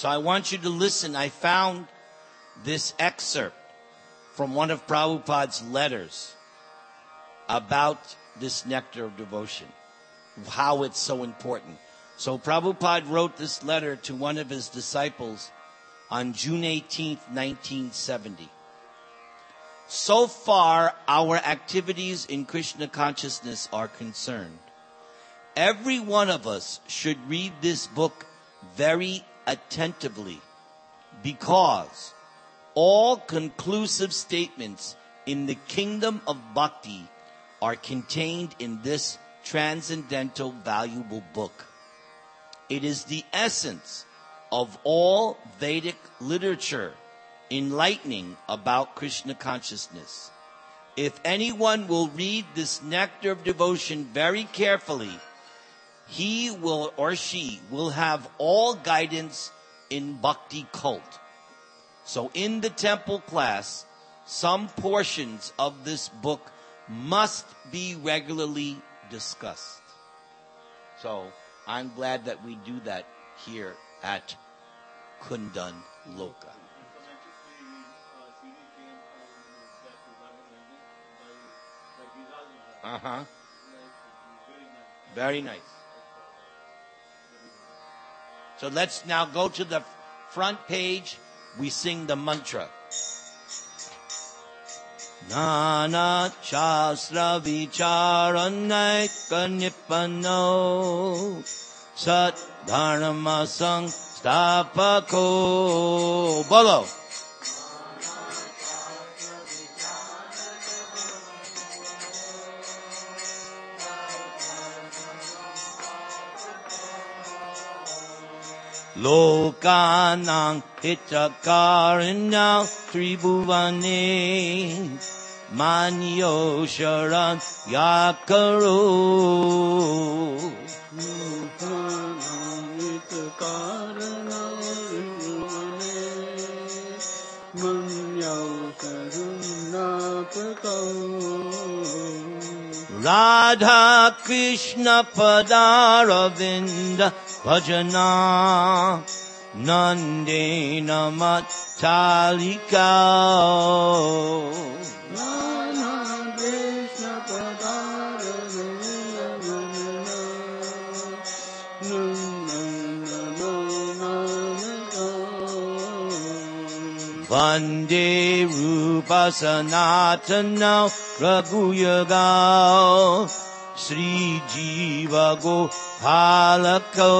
So I want you to listen. I found this excerpt from one of Prabhupada's letters about this nectar of devotion, how it's so important. So Prabhupada wrote this letter to one of his disciples on June 18th, 1970. So far, our activities in Krishna consciousness are concerned. Every one of us should read this book very attentively because all conclusive statements in the kingdom of bhakti are contained in this transcendental valuable book. It is the essence of all Vedic literature enlightening about Krishna consciousness. If anyone will read this nectar of devotion very carefully, he will or she will have all guidance in bhakti cult. So in the temple class, some portions of this book must be regularly discussed. So I'm glad that we do that here at Kundan Loka. Uh huh. Very nice. So let's now go to the front page. We sing the mantra. Nana Shastra Vicharanayka Nipano Sat Dharma Sang Stapako Bolo. Lokanang Hitakarinya Tribhuvane Manyo Sharan Yakaro Radha Krishna Padaravinda Bhajana Nandena Matalika Vande Rupa Sanatana Sri Jiva Gopalako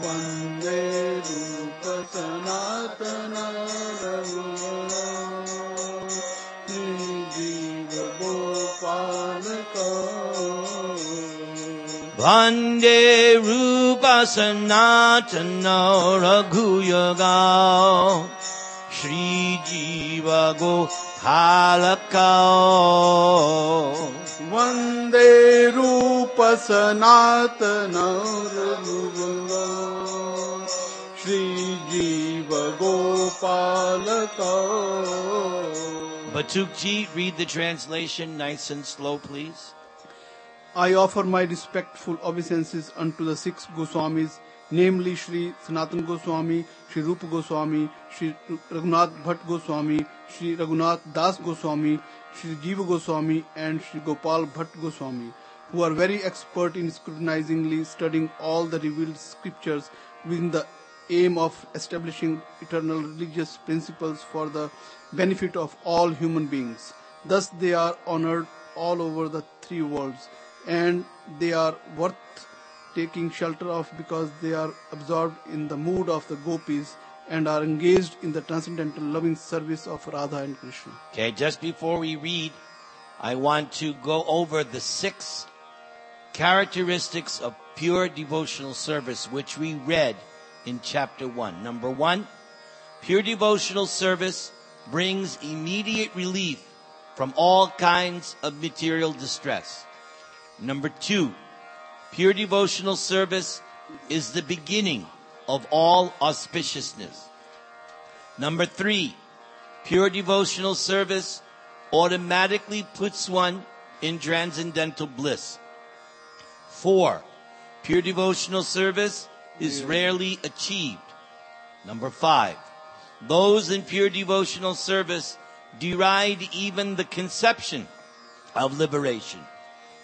Vande Rupa Sanatana Vande Rupa Sanatana Raghuyaga Shri Jiva Gopalaka Vande Rupa Sanatana Raghuyaga Shri Jiva Gopalaka Batukji, read the translation nice and slow, please. I offer my respectful obeisances unto the six Goswamis, namely Sri Sanatan Goswami, Sri Rupa Goswami, Sri Raghunath Bhatt Goswami, Sri Raghunath Das Goswami, Sri Jiva Goswami, and Sri Gopal Bhatt Goswami, who are very expert in scrutinizingly studying all the revealed scriptures within the aim of establishing eternal religious principles for the benefit of all human beings. Thus, they are honored all over the three worlds and they are worth taking shelter of because they are absorbed in the mood of the gopis and are engaged in the transcendental loving service of Radha and Krishna. Okay, just before we read, I want to go over the six characteristics of pure devotional service, which we read in chapter one. Number one, pure devotional service brings immediate relief from all kinds of material distress. Number two, pure devotional service is the beginning of all auspiciousness. Number three, pure devotional service automatically puts one in transcendental bliss. Four, pure devotional service is rarely achieved. Number five, those in pure devotional service deride even the conception of liberation.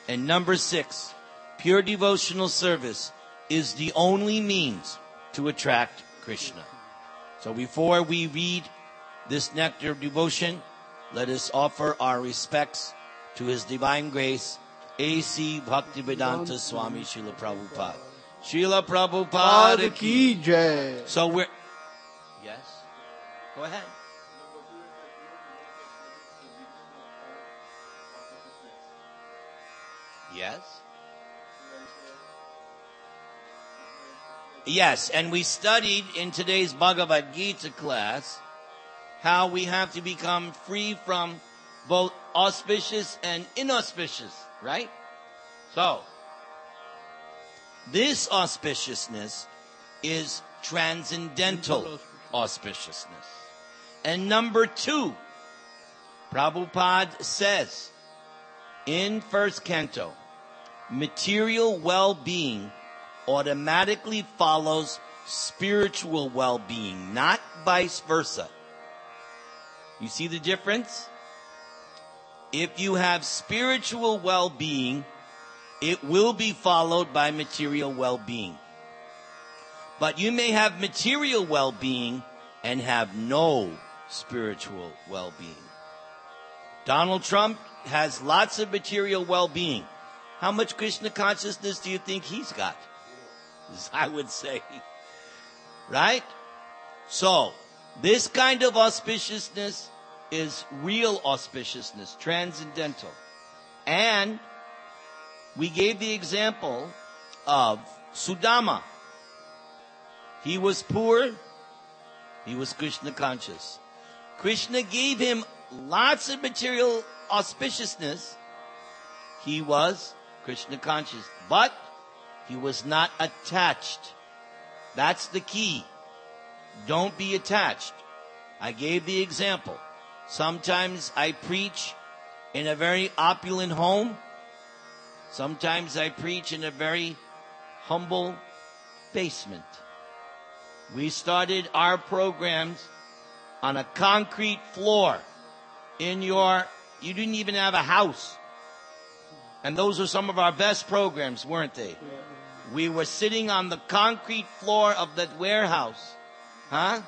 And number six, pure devotional service is the only means to attract Krishna. So before we read this nectar of devotion, let us offer our respects to His Divine Grace, A.C. Bhaktivedanta Swami Srila Prabhupada. Srila Prabhupada ki. jai. So we're, yes? Go ahead. Yes? Yes, and we studied in today's Bhagavad Gita class how we have to become free from both auspicious and inauspicious, right? So, this auspiciousness is transcendental auspiciousness. And number two, Prabhupada says in first canto, material well-being automatically follows spiritual well-being, not vice versa. You see the difference? If you have spiritual well-being, it will be followed by material well-being. But you may have material well-being and have no spiritual well-being. Donald Trump has lots of material well-being. How much Krishna consciousness do you think he's got? I would say. Right? So, this kind of auspiciousness is real auspiciousness, transcendental. And we gave the example of Sudama. He was poor. He was Krishna conscious. Krishna gave him lots of material auspiciousness. He was Krishna conscious, but he was not attached. That's the key. Don't be attached. I gave the example. Sometimes I preach in a very opulent home. Sometimes I preach in a very humble basement. We started our programs on a concrete floor in your, you didn't even have a house. And those were some of our best programs, weren't they? We were sitting on the concrete floor of that warehouse. Huh?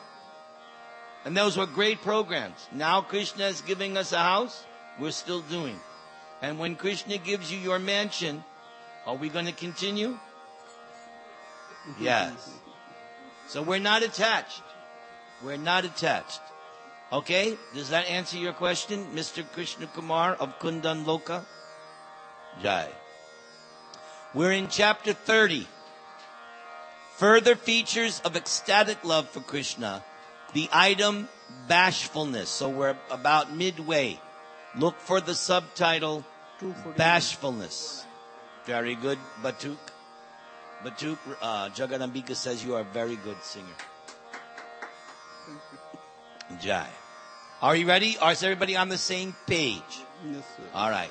And those were great programs. Now Krishna is giving us a house. We're still doing. And when Krishna gives you your mansion, are we going to continue? Yes. So we're not attached. We're not attached. Okay? Does that answer your question, Mr. Krishna Kumar of Kundan Loka? Jai. We're in chapter 30. Further features of ecstatic love for Krishna. The item bashfulness. So we're about midway. Look for the subtitle bashfulness. Very good, Batuk. Batuk, uh, Jaganambika says you are a very good singer. Jai. Are you ready? Are is everybody on the same page? Yes, sir. All right.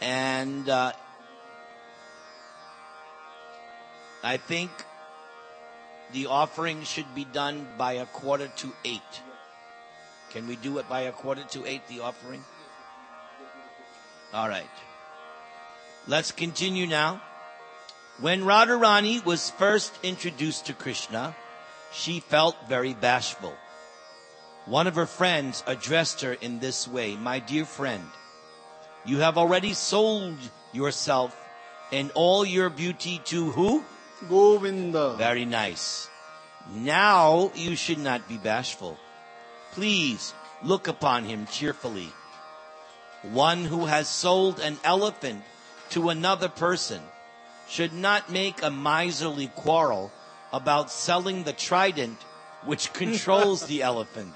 And uh, I think the offering should be done by a quarter to eight. Can we do it by a quarter to eight, the offering? All right. Let's continue now. When Radharani was first introduced to Krishna, she felt very bashful. One of her friends addressed her in this way, My dear friend, you have already sold yourself and all your beauty to who? Govinda. Very nice. Now you should not be bashful. Please look upon him cheerfully. One who has sold an elephant to another person should not make a miserly quarrel about selling the trident which controls the elephant.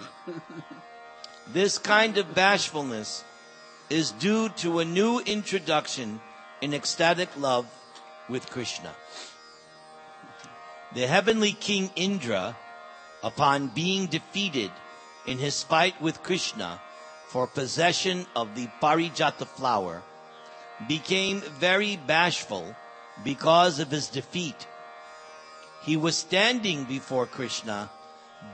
This kind of bashfulness is due to a new introduction in ecstatic love with Krishna. The heavenly king Indra, upon being defeated in his fight with Krishna for possession of the Parijata flower, became very bashful because of his defeat he was standing before Krishna,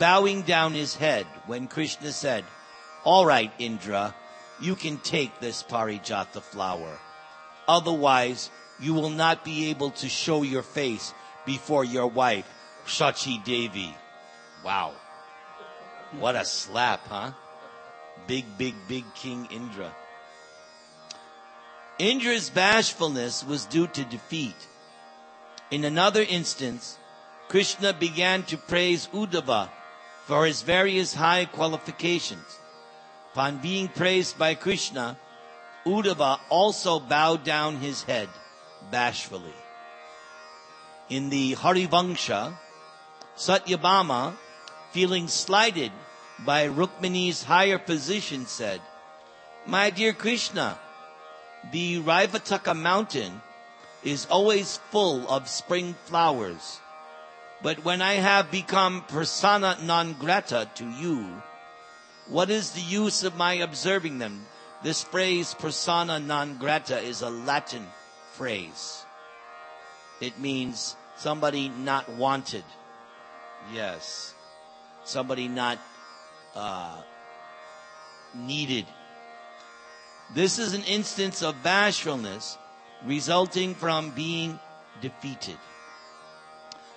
bowing down his head when Krishna said, All right, Indra, you can take this parijata flower. Otherwise, you will not be able to show your face before your wife, Shachi Devi. Wow. What a slap, huh? Big, big, big King Indra. Indra's bashfulness was due to defeat. In another instance, Krishna began to praise Uddhava for his various high qualifications. Upon being praised by Krishna, Uddhava also bowed down his head bashfully. In the Harivangsha, Satyabhama, feeling slighted by Rukmini's higher position, said, My dear Krishna, the Raivataka mountain is always full of spring flowers. But when I have become persona non grata to you, what is the use of my observing them? This phrase persona non grata is a Latin phrase. It means somebody not wanted. Yes. Somebody not uh, needed. This is an instance of bashfulness resulting from being defeated.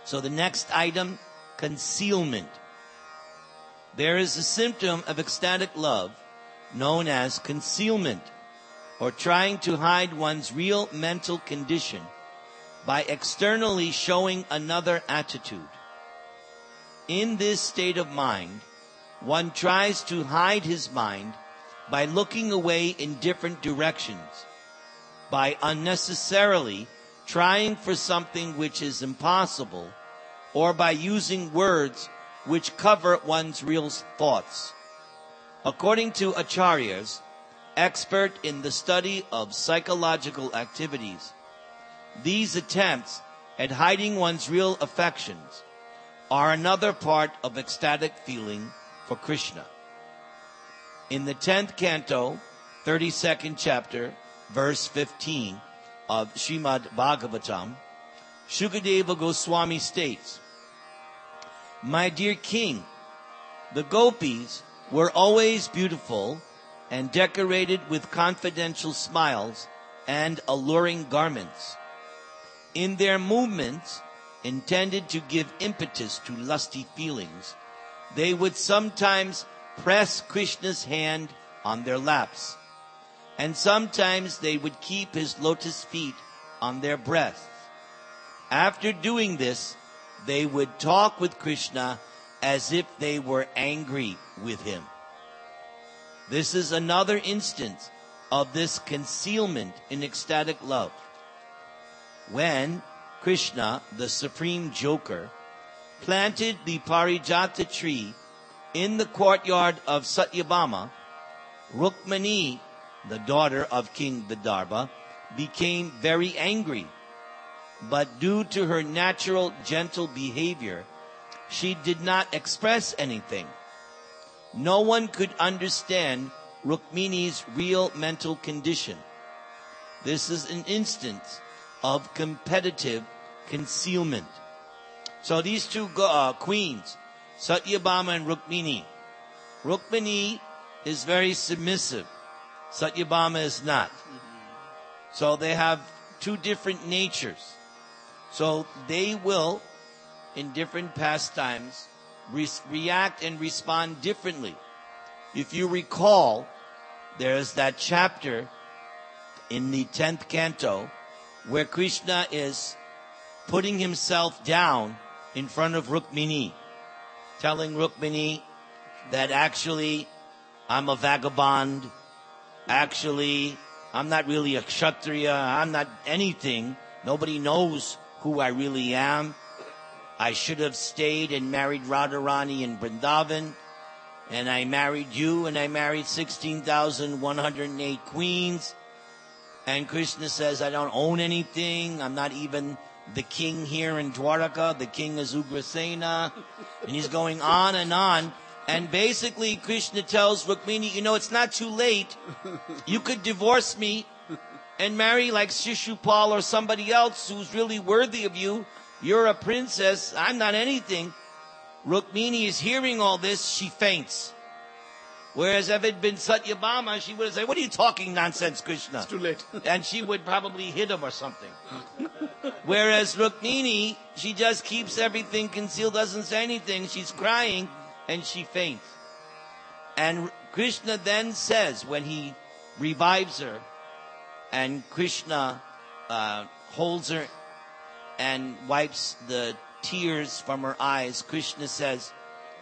So the next item, concealment. There is a symptom of ecstatic love known as concealment or trying to hide one's real mental condition by externally showing another attitude. In this state of mind, one tries to hide his mind by looking away in different directions, by unnecessarily trying for something which is impossible, or by using words which cover one's real thoughts. According to acharyas, expert in the study of psychological activities, these attempts at hiding one's real affections are another part of ecstatic feeling for Krishna. In the 10th canto, 32nd chapter, verse 15 of Shrimad Bhagavatam, Shukadeva Goswami states, My dear king, the gopis were always beautiful and decorated with confidential smiles and alluring garments. In their movements, intended to give impetus to lusty feelings, they would sometimes press Krishna's hand on their laps, and sometimes they would keep his lotus feet on their breasts. After doing this, they would talk with Krishna as if they were angry with him. This is another instance of this concealment in ecstatic love. When Krishna, the supreme joker, planted the Parijata tree in the courtyard of Satyabhama, Rukmini, the daughter of King Vidarbha, became very angry. But due to her natural gentle behavior, she did not express anything. No one could understand Rukmini's real mental condition. This is an instance of competitive concealment. So these two uh, queens, Satyabhama and Rukmini. Rukmini is very submissive. Satyabhama is not. So they have two different natures. So they will, in different pastimes, re- react and respond differently. If you recall, there's that chapter in the 10th canto where Krishna is putting himself down in front of Rukmini, telling Rukmini that actually I'm a vagabond, actually I'm not really a kshatriya, I'm not anything, nobody knows who I really am. I should have stayed and married Radharani in Vrindavan, and I married you, and I married 16,108 queens. And Krishna says, I don't own anything, I'm not even the king here in Dwaraka, the king is Ugrasena, and he's going on and on. And basically, Krishna tells Rukmini, you know, it's not too late. You could divorce me and marry like Shishupal or somebody else who's really worthy of you. You're a princess. I'm not anything. Rukmini is hearing all this. She faints. Whereas if it had been Satyabhama, she would have said, what are you talking nonsense, Krishna? It's too late. and she would probably hit him or something. Whereas Rukmini, she just keeps everything concealed, doesn't say anything. She's crying and she faints. And Krishna then says, when he revives her, and Krishna uh, holds her and wipes the tears from her eyes, Krishna says,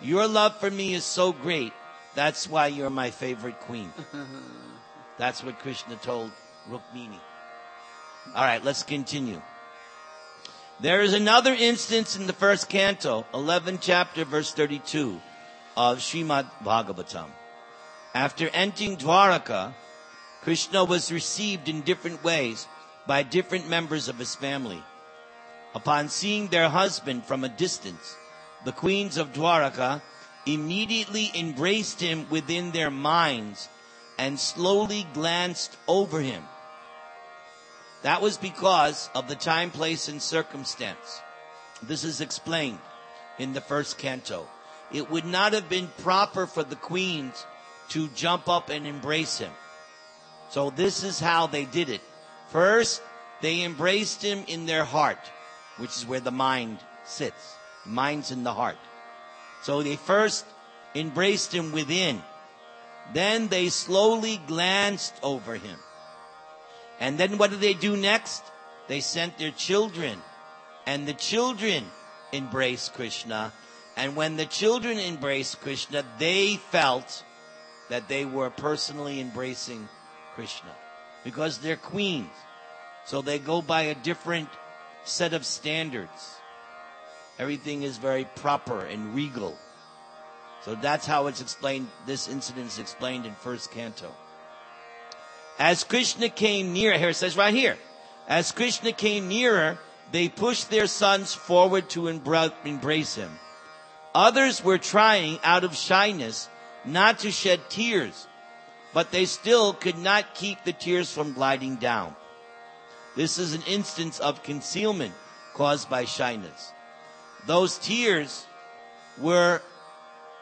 Your love for me is so great that's why you're my favorite queen. That's what Krishna told Rukmini. All right, let's continue. There is another instance in the first canto, 11th chapter, verse 32 of Srimad Bhagavatam. After entering Dwaraka, Krishna was received in different ways by different members of his family. Upon seeing their husband from a distance, the queens of Dwaraka immediately embraced him within their minds and slowly glanced over him. That was because of the time, place, and circumstance. This is explained in the first canto. It would not have been proper for the queens to jump up and embrace him. So this is how they did it. First, they embraced him in their heart, which is where the mind sits. Mind's in the heart. So they first embraced him within. Then they slowly glanced over him. And then what did they do next? They sent their children. And the children embraced Krishna. And when the children embraced Krishna, they felt that they were personally embracing Krishna. Because they're queens. So they go by a different set of standards. Everything is very proper and regal. So that's how it's explained. This incident is explained in first canto. As Krishna came near, here it says right here, as Krishna came nearer, they pushed their sons forward to embrace him. Others were trying out of shyness not to shed tears, but they still could not keep the tears from gliding down. This is an instance of concealment caused by shyness. Those tears were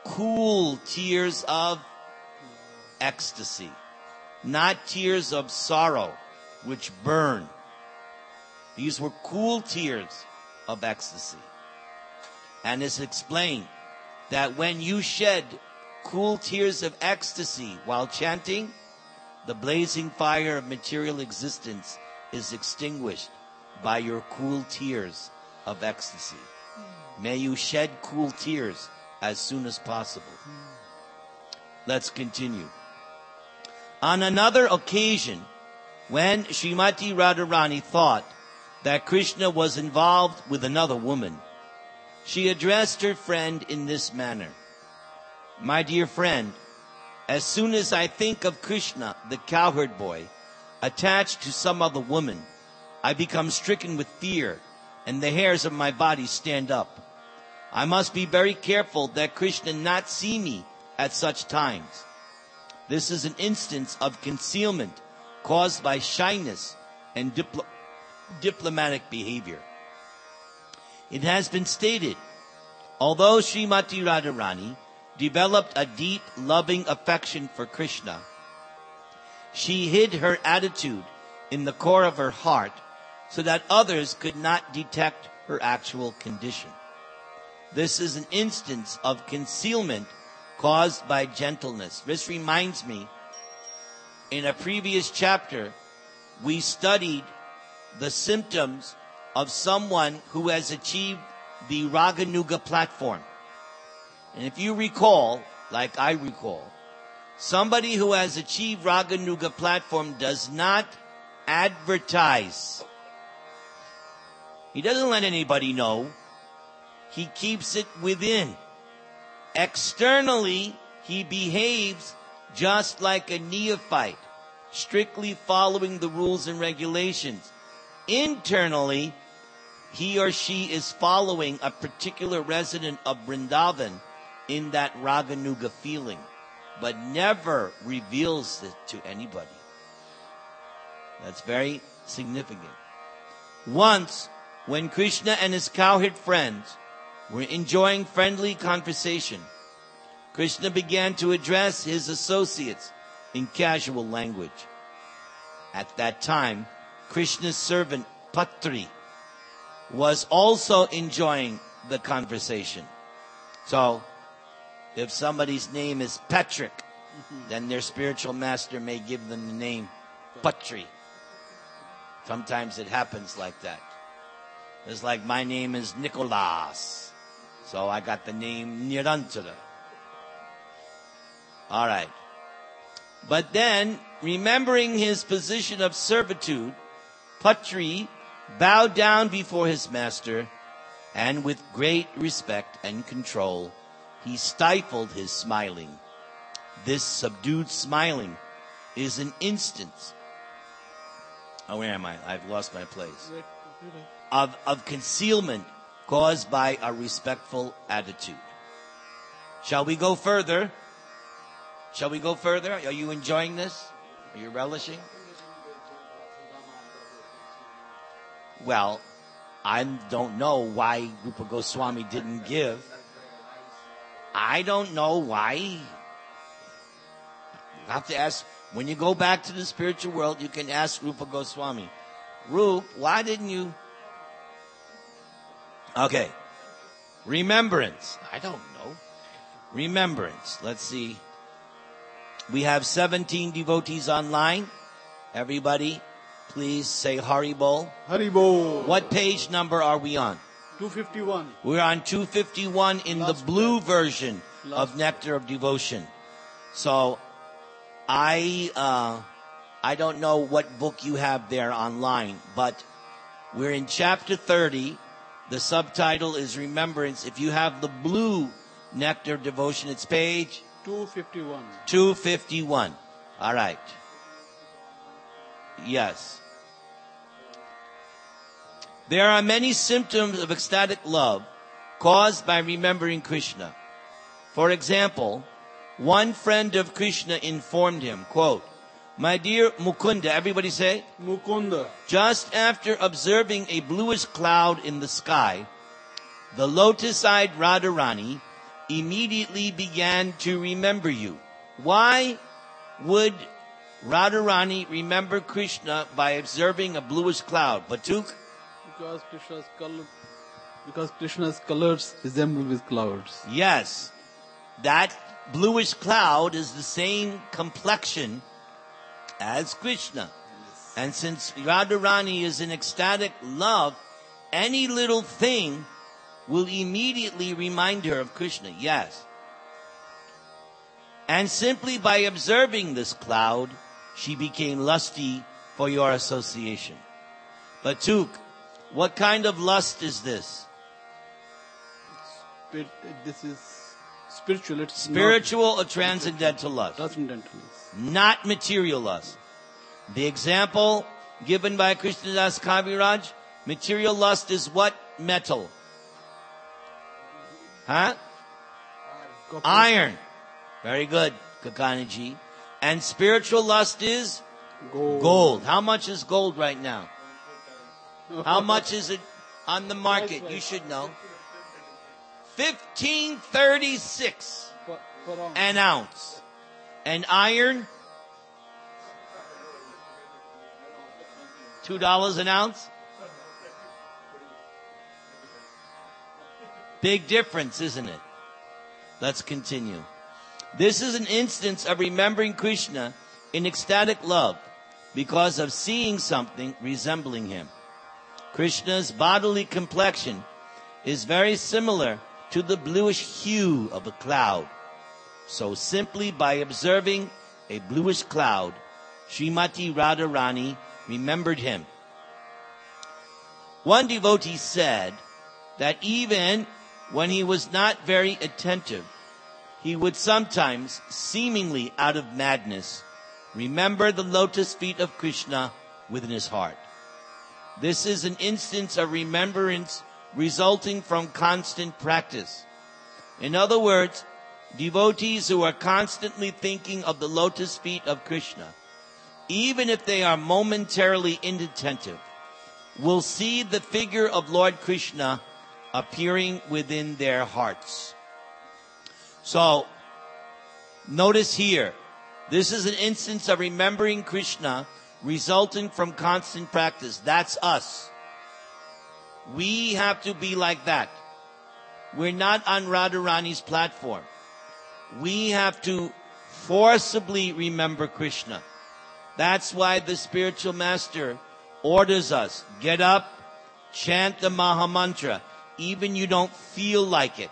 cool tears of ecstasy, not tears of sorrow, which burn. These were cool tears of ecstasy. And it's explained that when you shed cool tears of ecstasy while chanting, the blazing fire of material existence is extinguished by your cool tears of ecstasy. May you shed cool tears as soon as possible. Let's continue. On another occasion, when Srimati Radharani thought that Krishna was involved with another woman, she addressed her friend in this manner. My dear friend, as soon as I think of Krishna, the cowherd boy, attached to some other woman, I become stricken with fear and the hairs of my body stand up. I must be very careful that Krishna not see me at such times. This is an instance of concealment caused by shyness and diplo- diplomatic behavior. It has been stated, although Srimati Radharani developed a deep, loving affection for Krishna, she hid her attitude in the core of her heart so that others could not detect her actual condition. This is an instance of concealment caused by gentleness. This reminds me, in a previous chapter, we studied the symptoms of someone who has achieved the Raganuga platform. And if you recall, like I recall, somebody who has achieved Raganuga platform does not advertise. He doesn't let anybody know. He keeps it within. Externally, he behaves just like a neophyte, strictly following the rules and regulations. Internally, he or she is following a particular resident of Vrindavan in that Raganuga feeling, but never reveals it to anybody. That's very significant. Once, when Krishna and his cowherd friends were enjoying friendly conversation, Krishna began to address his associates in casual language. At that time, Krishna's servant Patri was also enjoying the conversation. So, if somebody's name is Patrick, mm-hmm. then their spiritual master may give them the name Patri. Sometimes it happens like that. It's like my name is Nicholas. So I got the name Nirantara. All right. But then, remembering his position of servitude, Patri bowed down before his master, and with great respect and control, he stifled his smiling. This subdued smiling is an instance. Oh, where am I? I've lost my place. Of, of concealment caused by a respectful attitude. Shall we go further? Shall we go further? Are you enjoying this? Are you relishing? Well, I don't know why Rupa Goswami didn't give. I don't know why. You have to ask, when you go back to the spiritual world, you can ask Rupa Goswami, Rupa, why didn't you? Okay. Remembrance. I don't know. Remembrance. Let's see. We have 17 devotees online. Everybody, please say Haribol. Haribo. What page number are we on? 251. We're on 251 in Last the blue page. version of Nectar of Devotion. So, I, uh, I don't know what book you have there online, but we're in chapter 30. The subtitle is Remembrance. If you have the blue Nectar Devotion, it's page 251. 251. All right. Yes. There are many symptoms of ecstatic love caused by remembering Krishna. For example, one friend of Krishna informed him, quote, My dear Mukunda, everybody say, Mukunda. just after observing a bluish cloud in the sky, the lotus-eyed Radharani immediately began to remember you. Why would Radharani remember Krishna by observing a bluish cloud? Batuk? Because Krishna's color, because Krishna's colors resemble with clouds. Yes. That bluish cloud is the same complexion as Krishna. And since Radharani is in ecstatic love, any little thing will immediately remind her of Krishna. Yes. And simply by observing this cloud, she became lusty for your association. Batuk, what kind of lust is this? Spirit, this is spiritual. It's Spiritual or transcendental lust? transcendental. Not material lust. The example given by Krishnadas Kaviraj, material lust is what metal? Huh? Iron. Very good, Kakanaji. And spiritual lust is Gold. gold. How much is gold right now? How much is it on the market? You should know. 1536 Per- per ounce. an ounce. And iron, two dollars an ounce. Big difference, isn't it? Let's continue. This is an instance of remembering Krishna in ecstatic love because of seeing something resembling him. Krishna's bodily complexion is very similar to the bluish hue of a cloud. So simply by observing a bluish cloud, Srimati Radharani remembered him. One devotee said that even when he was not very attentive, he would sometimes, seemingly out of madness, remember the lotus feet of Krishna within his heart. This is an instance of remembrance resulting from constant practice. In other words, devotees who are constantly thinking of the lotus feet of Krishna, even if they are momentarily inattentive, will see the figure of Lord Krishna appearing within their hearts. So, notice here, this is an instance of remembering Krishna resulting from constant practice. That's us. We have to be like that. We're not on Radharani's platform. We have to forcibly remember Krishna. That's why the spiritual master orders us, get up, chant the Maha Mantra, even you don't feel like it,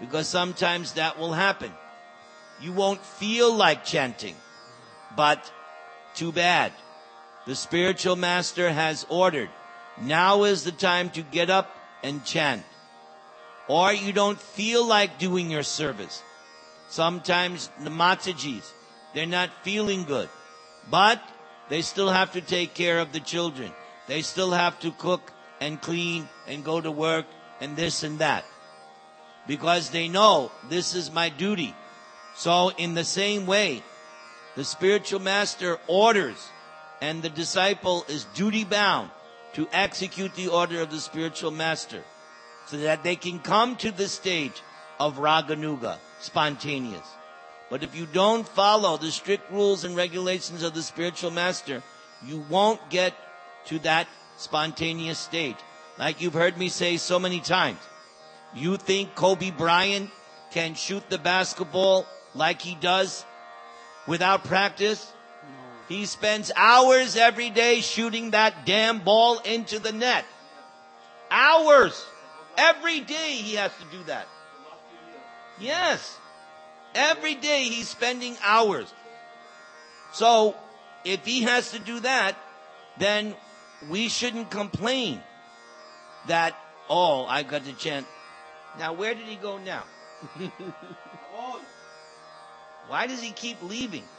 because sometimes that will happen. You won't feel like chanting, but too bad. The spiritual master has ordered, now is the time to get up and chant. Or you don't feel like doing your service. Sometimes the Matajis, they're not feeling good. But they still have to take care of the children. They still have to cook and clean and go to work and this and that. Because they know this is my duty. So in the same way, the spiritual master orders and the disciple is duty bound to execute the order of the spiritual master so that they can come to the stage of raganuga, spontaneous. But if you don't follow the strict rules and regulations of the spiritual master, you won't get to that spontaneous state. Like you've heard me say so many times. You think Kobe Bryant can shoot the basketball like he does without practice? He spends hours every day shooting that damn ball into the net. Hours. Every day he has to do that. Yes. Every day he's spending hours. So, if he has to do that, then we shouldn't complain that, oh, I got to chant. Now, where did he go now? Why does he keep leaving?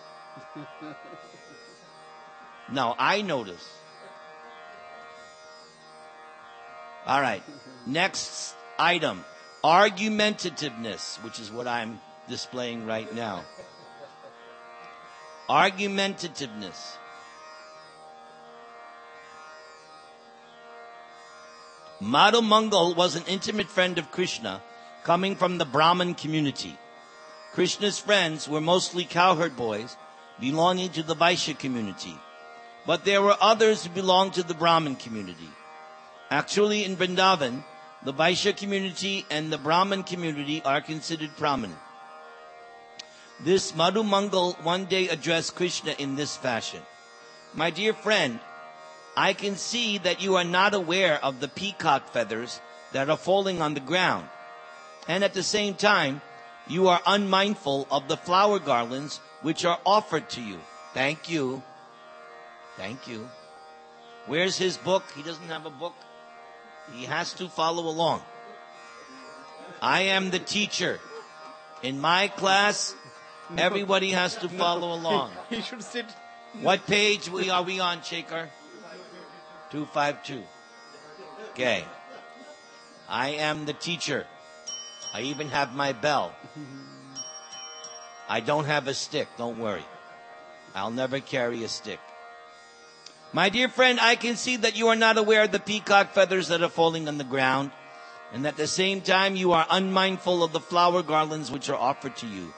Now, I notice. All right. Next item. Argumentativeness, which is what I'm displaying right now. Argumentativeness. Madhu Mangal was an intimate friend of Krishna coming from the Brahmin community. Krishna's friends were mostly cowherd boys belonging to the Vaishya community. But there were others who belonged to the Brahmin community. Actually, in Vrindavan, the Vaishya community and the Brahmin community are considered prominent. This Madhu Mangal one day addressed Krishna in this fashion. My dear friend, I can see that you are not aware of the peacock feathers that are falling on the ground. And at the same time, you are unmindful of the flower garlands which are offered to you. Thank you. Thank you. Where's his book? He doesn't have a book. He has to follow along. I am the teacher. In my class, everybody has to follow along. He should sit. What page we are we on, Shaker? 252. Okay. I am the teacher. I even have my bell. I don't have a stick, don't worry. I'll never carry a stick. My dear friend, I can see that you are not aware of the peacock feathers that are falling on the ground, and at the same time you are unmindful of the flower garlands which are offered to you.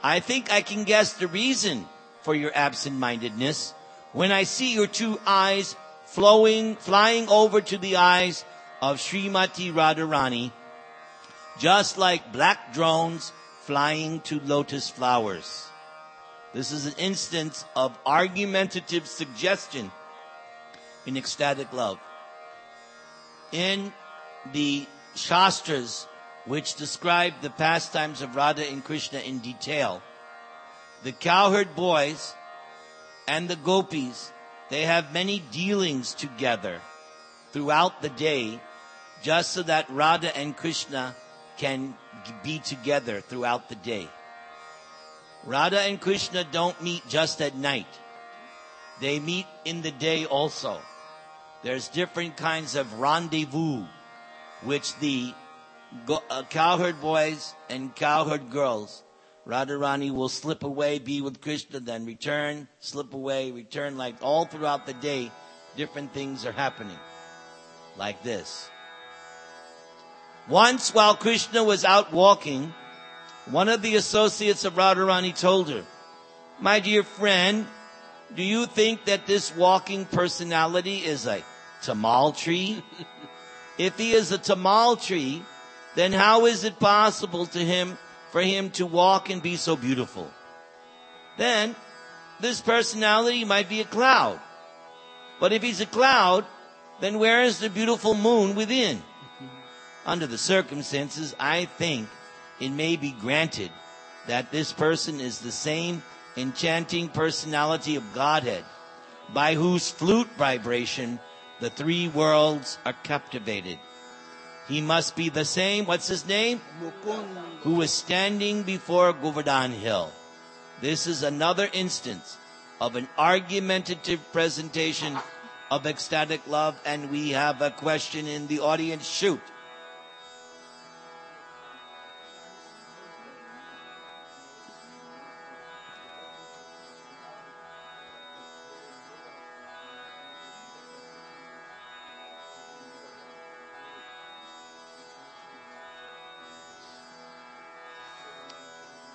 I think I can guess the reason for your absent-mindedness when I see your two eyes flowing, flying over to the eyes of Srimati Radharani, just like black drones flying to lotus flowers. This is an instance of argumentative suggestion in ecstatic love. In the Shastras, which describe the pastimes of Radha and Krishna in detail, the cowherd boys and the gopis, they have many dealings together throughout the day just so that Radha and Krishna can be together throughout the day. Radha and Krishna don't meet just at night. They meet in the day also. There's different kinds of rendezvous, which the uh, cowherd boys and cowherd girls, Radharani will slip away, be with Krishna, then return, slip away, return, like all throughout the day, different things are happening. like this. Once while Krishna was out walking, one of the associates of Radharani told her, My dear friend, do you think that this walking personality is a tamal tree? if he is a tamal tree, then how is it possible to him for him to walk and be so beautiful? Then this personality might be a cloud. But if he's a cloud, then where is the beautiful moon within? Under the circumstances, I think it may be granted that this person is the same enchanting personality of Godhead, by whose flute vibration the three worlds are captivated. He must be the same, what's his name? Who is standing before Govardhan Hill. This is another instance of an argumentative presentation of ecstatic love, and we have a question in the audience. Shoot.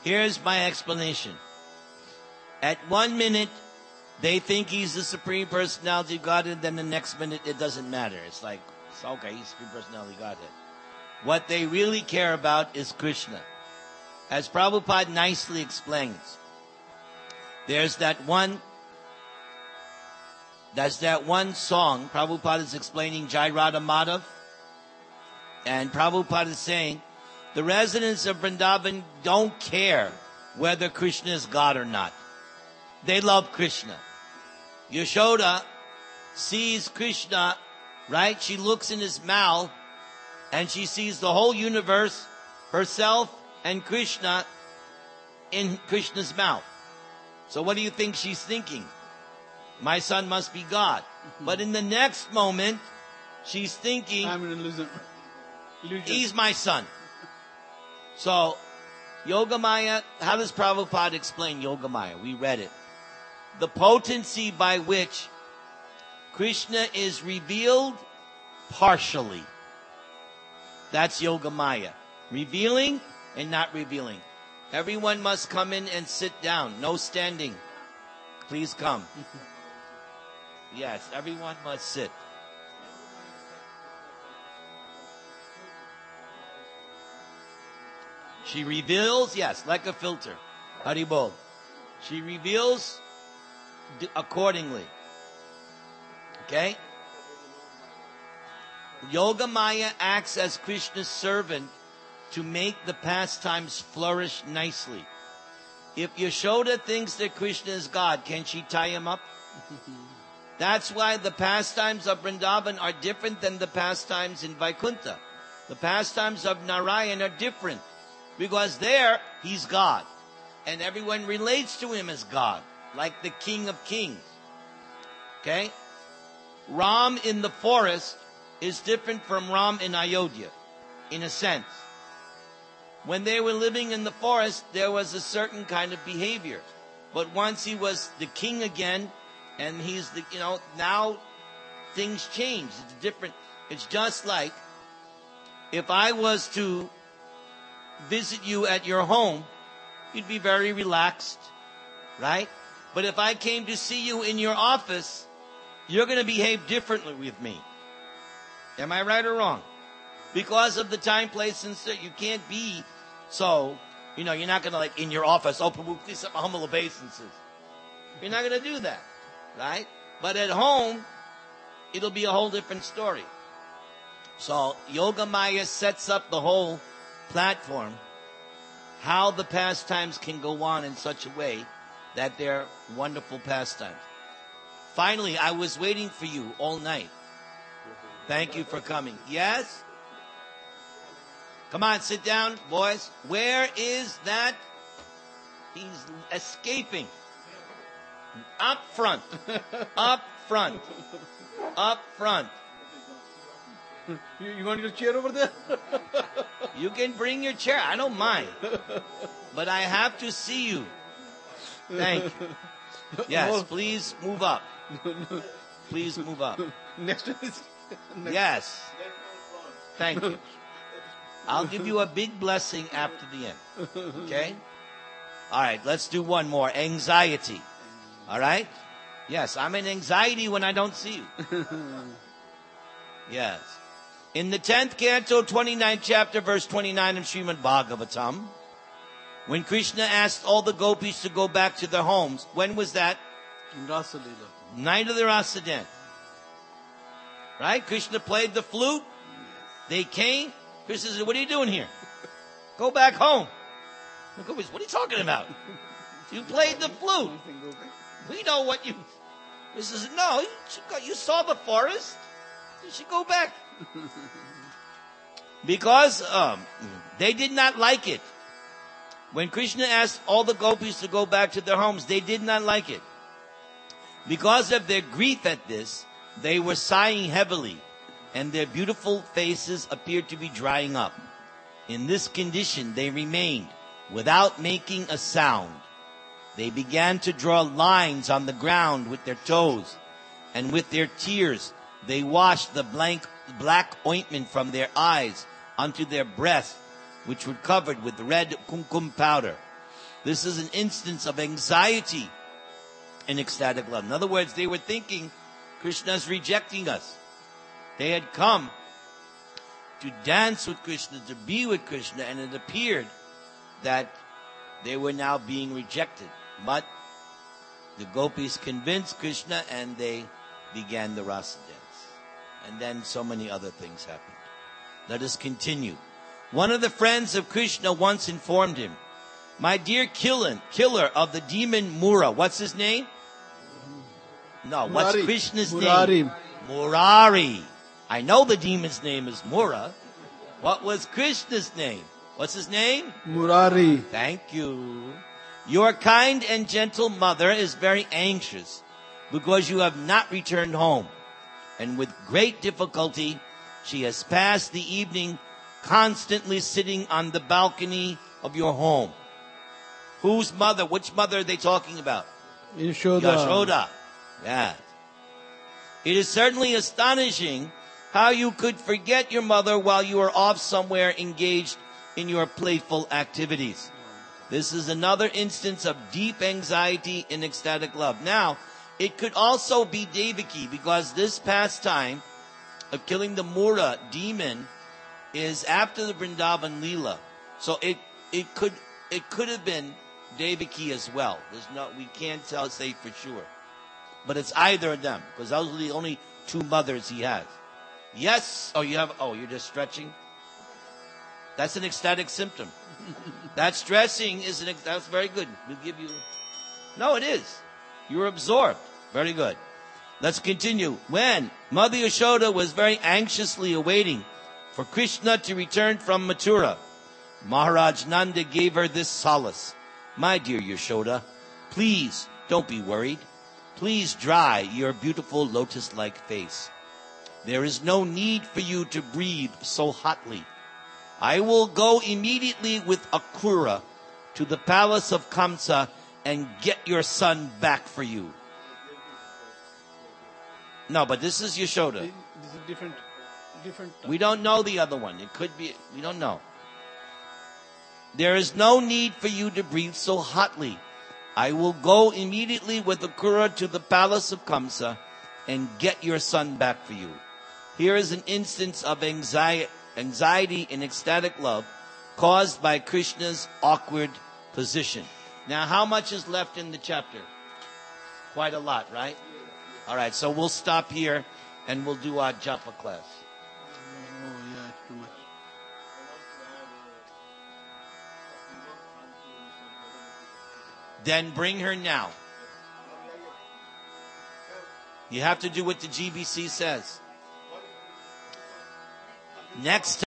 Here's my explanation. At one minute, they think he's the supreme personality of Godhead, then the next minute it doesn't matter. It's like, it's okay, he's the supreme personality of Godhead. What they really care about is Krishna. As Prabhupada nicely explains, there's that one, there's that one song, Prabhupada is explaining Jai Radha Madhav, and Prabhupada is saying, the residents of Vrindavan don't care whether Krishna is God or not. They love Krishna. Yashoda sees Krishna, right? She looks in his mouth and she sees the whole universe, herself and Krishna in Krishna's mouth. So what do you think she's thinking? My son must be God. Mm-hmm. But in the next moment, she's thinking, I'm an illusion. illusion. He's my son. So, Yoga Maya, how does Prabhupada explain Yoga Maya? We read it the potency by which Krishna is revealed partially. That's Yoga Maya. Revealing and not revealing. Everyone must come in and sit down. No standing. Please come. yes, everyone must sit. She reveals, yes, like a filter. Haribol. She reveals accordingly. Okay? Yoga Maya acts as Krishna's servant to make the pastimes flourish nicely. If Yashoda thinks that Krishna is God, can she tie him up? That's why the pastimes of Vrindavan are different than the pastimes in Vaikuntha. The pastimes of Narayan are different because there he's God and everyone relates to him as God like the King of Kings. Okay? Ram in the forest is different from Ram in Ayodhya, in a sense. When they were living in the forest, there was a certain kind of behavior. But once he was the king again, and he's the, you know, now things change. It's different. It's just like if I was to visit you at your home, you'd be very relaxed, right? But if I came to see you in your office, you're going to behave differently with me. Am I right or wrong? Because of the time, place, and you can't be so, you know, you're not going to like in your office, open, please up humble obeisances. You're not going to do that, right? But at home, it'll be a whole different story. So Yoga Maya sets up the whole platform, how the pastimes can go on in such a way that they're wonderful pastimes. Finally, I was waiting for you all night. Thank you for coming. Yes? Come on, sit down, boys. Where is that? He's escaping. Up front. Up front. Up front. You, you want your chair over there? you can bring your chair. I don't mind. But I have to see you. Thank you. Yes, please move up. Please move up. Next is Yes. Thank you. I'll give you a big blessing after the end. Okay? All right, let's do one more. Anxiety. All right? Yes, I'm in anxiety when I don't see you. Yes. In the 10th canto, 29th chapter, verse 29 of Srimad Bhagavatam, when Krishna asked all the gopis to go back to their homes, when was that? In Rasa Leela. Night of the Rasa dance. Right? Krishna played the flute. They came. Krishna said, what are you doing here? Go back home. The gopis, what are you talking about? You played the flute. We know what you. Krishna said, no, you, go- you saw the forest. You should go back. Because um, they did not like it. When Krishna asked all the gopis to go back to their homes, they did not like it. Because of their grief at this, they were sighing heavily, and their beautiful faces appeared to be drying up. In this condition, they remained without making a sound. They began to draw lines on the ground with their toes, and with their tears, they washed the blank, black ointment from their eyes unto their breasts, which were covered with red kumkum powder. This is an instance of anxiety in ecstatic love. In other words, they were thinking Krishna's rejecting us. They had come to dance with Krishna, to be with Krishna, and it appeared that they were now being rejected. But the gopis convinced Krishna and they began the rasa. And then so many other things happened. Let us continue. One of the friends of Krishna once informed him, my dear killer, killer of the demon Mura, what's his name? No, what's Krishna's Murari. name? Murari. I know the demon's name is Mura. What was Krishna's name? What's his name? Murari. Thank you. Your kind and gentle mother is very anxious because you have not returned home. And with great difficulty, she has passed the evening constantly sitting on the balcony of your home. Whose mother? Which mother are they talking about? Yashoda. Yashoda. Yeah. It is certainly astonishing how you could forget your mother while you are off somewhere engaged in your playful activities. This is another instance of deep anxiety in ecstatic love. Now, it could also be Devaki because this pastime of killing the Mura demon is after the Vrindavan Leela. So it, it could, it could have been Devaki as well. There's no, we can't tell, say for sure. But it's either of them because those are the only two mothers he has. Yes. Oh, you have, oh, you're just stretching? That's an ecstatic symptom. that stressing is an, that's very good. We'll give you, no, it is. You're absorbed. Very good. Let's continue. When Mother Yashoda was very anxiously awaiting for Krishna to return from Mathura, Maharaj Nanda gave her this solace. My dear Yashoda, please don't be worried. Please dry your beautiful lotus-like face. There is no need for you to breathe so hotly. I will go immediately with Akrura to the palace of Kamsa and get your son back for you. No, but this is Yashoda. This is different, different. We don't know the other one. It could be, we don't know. There is no need for you to breathe so hotly. I will go immediately with Akrura to the palace of Kamsa and get your son back for you. Here is an instance of anxiety, anxiety and ecstatic love caused by Krishna's awkward position. Now, how much is left in the chapter? Quite a lot, right? All right, so we'll stop here and we'll do our japa class. Then bring her now. You have to do what the GBC says. Next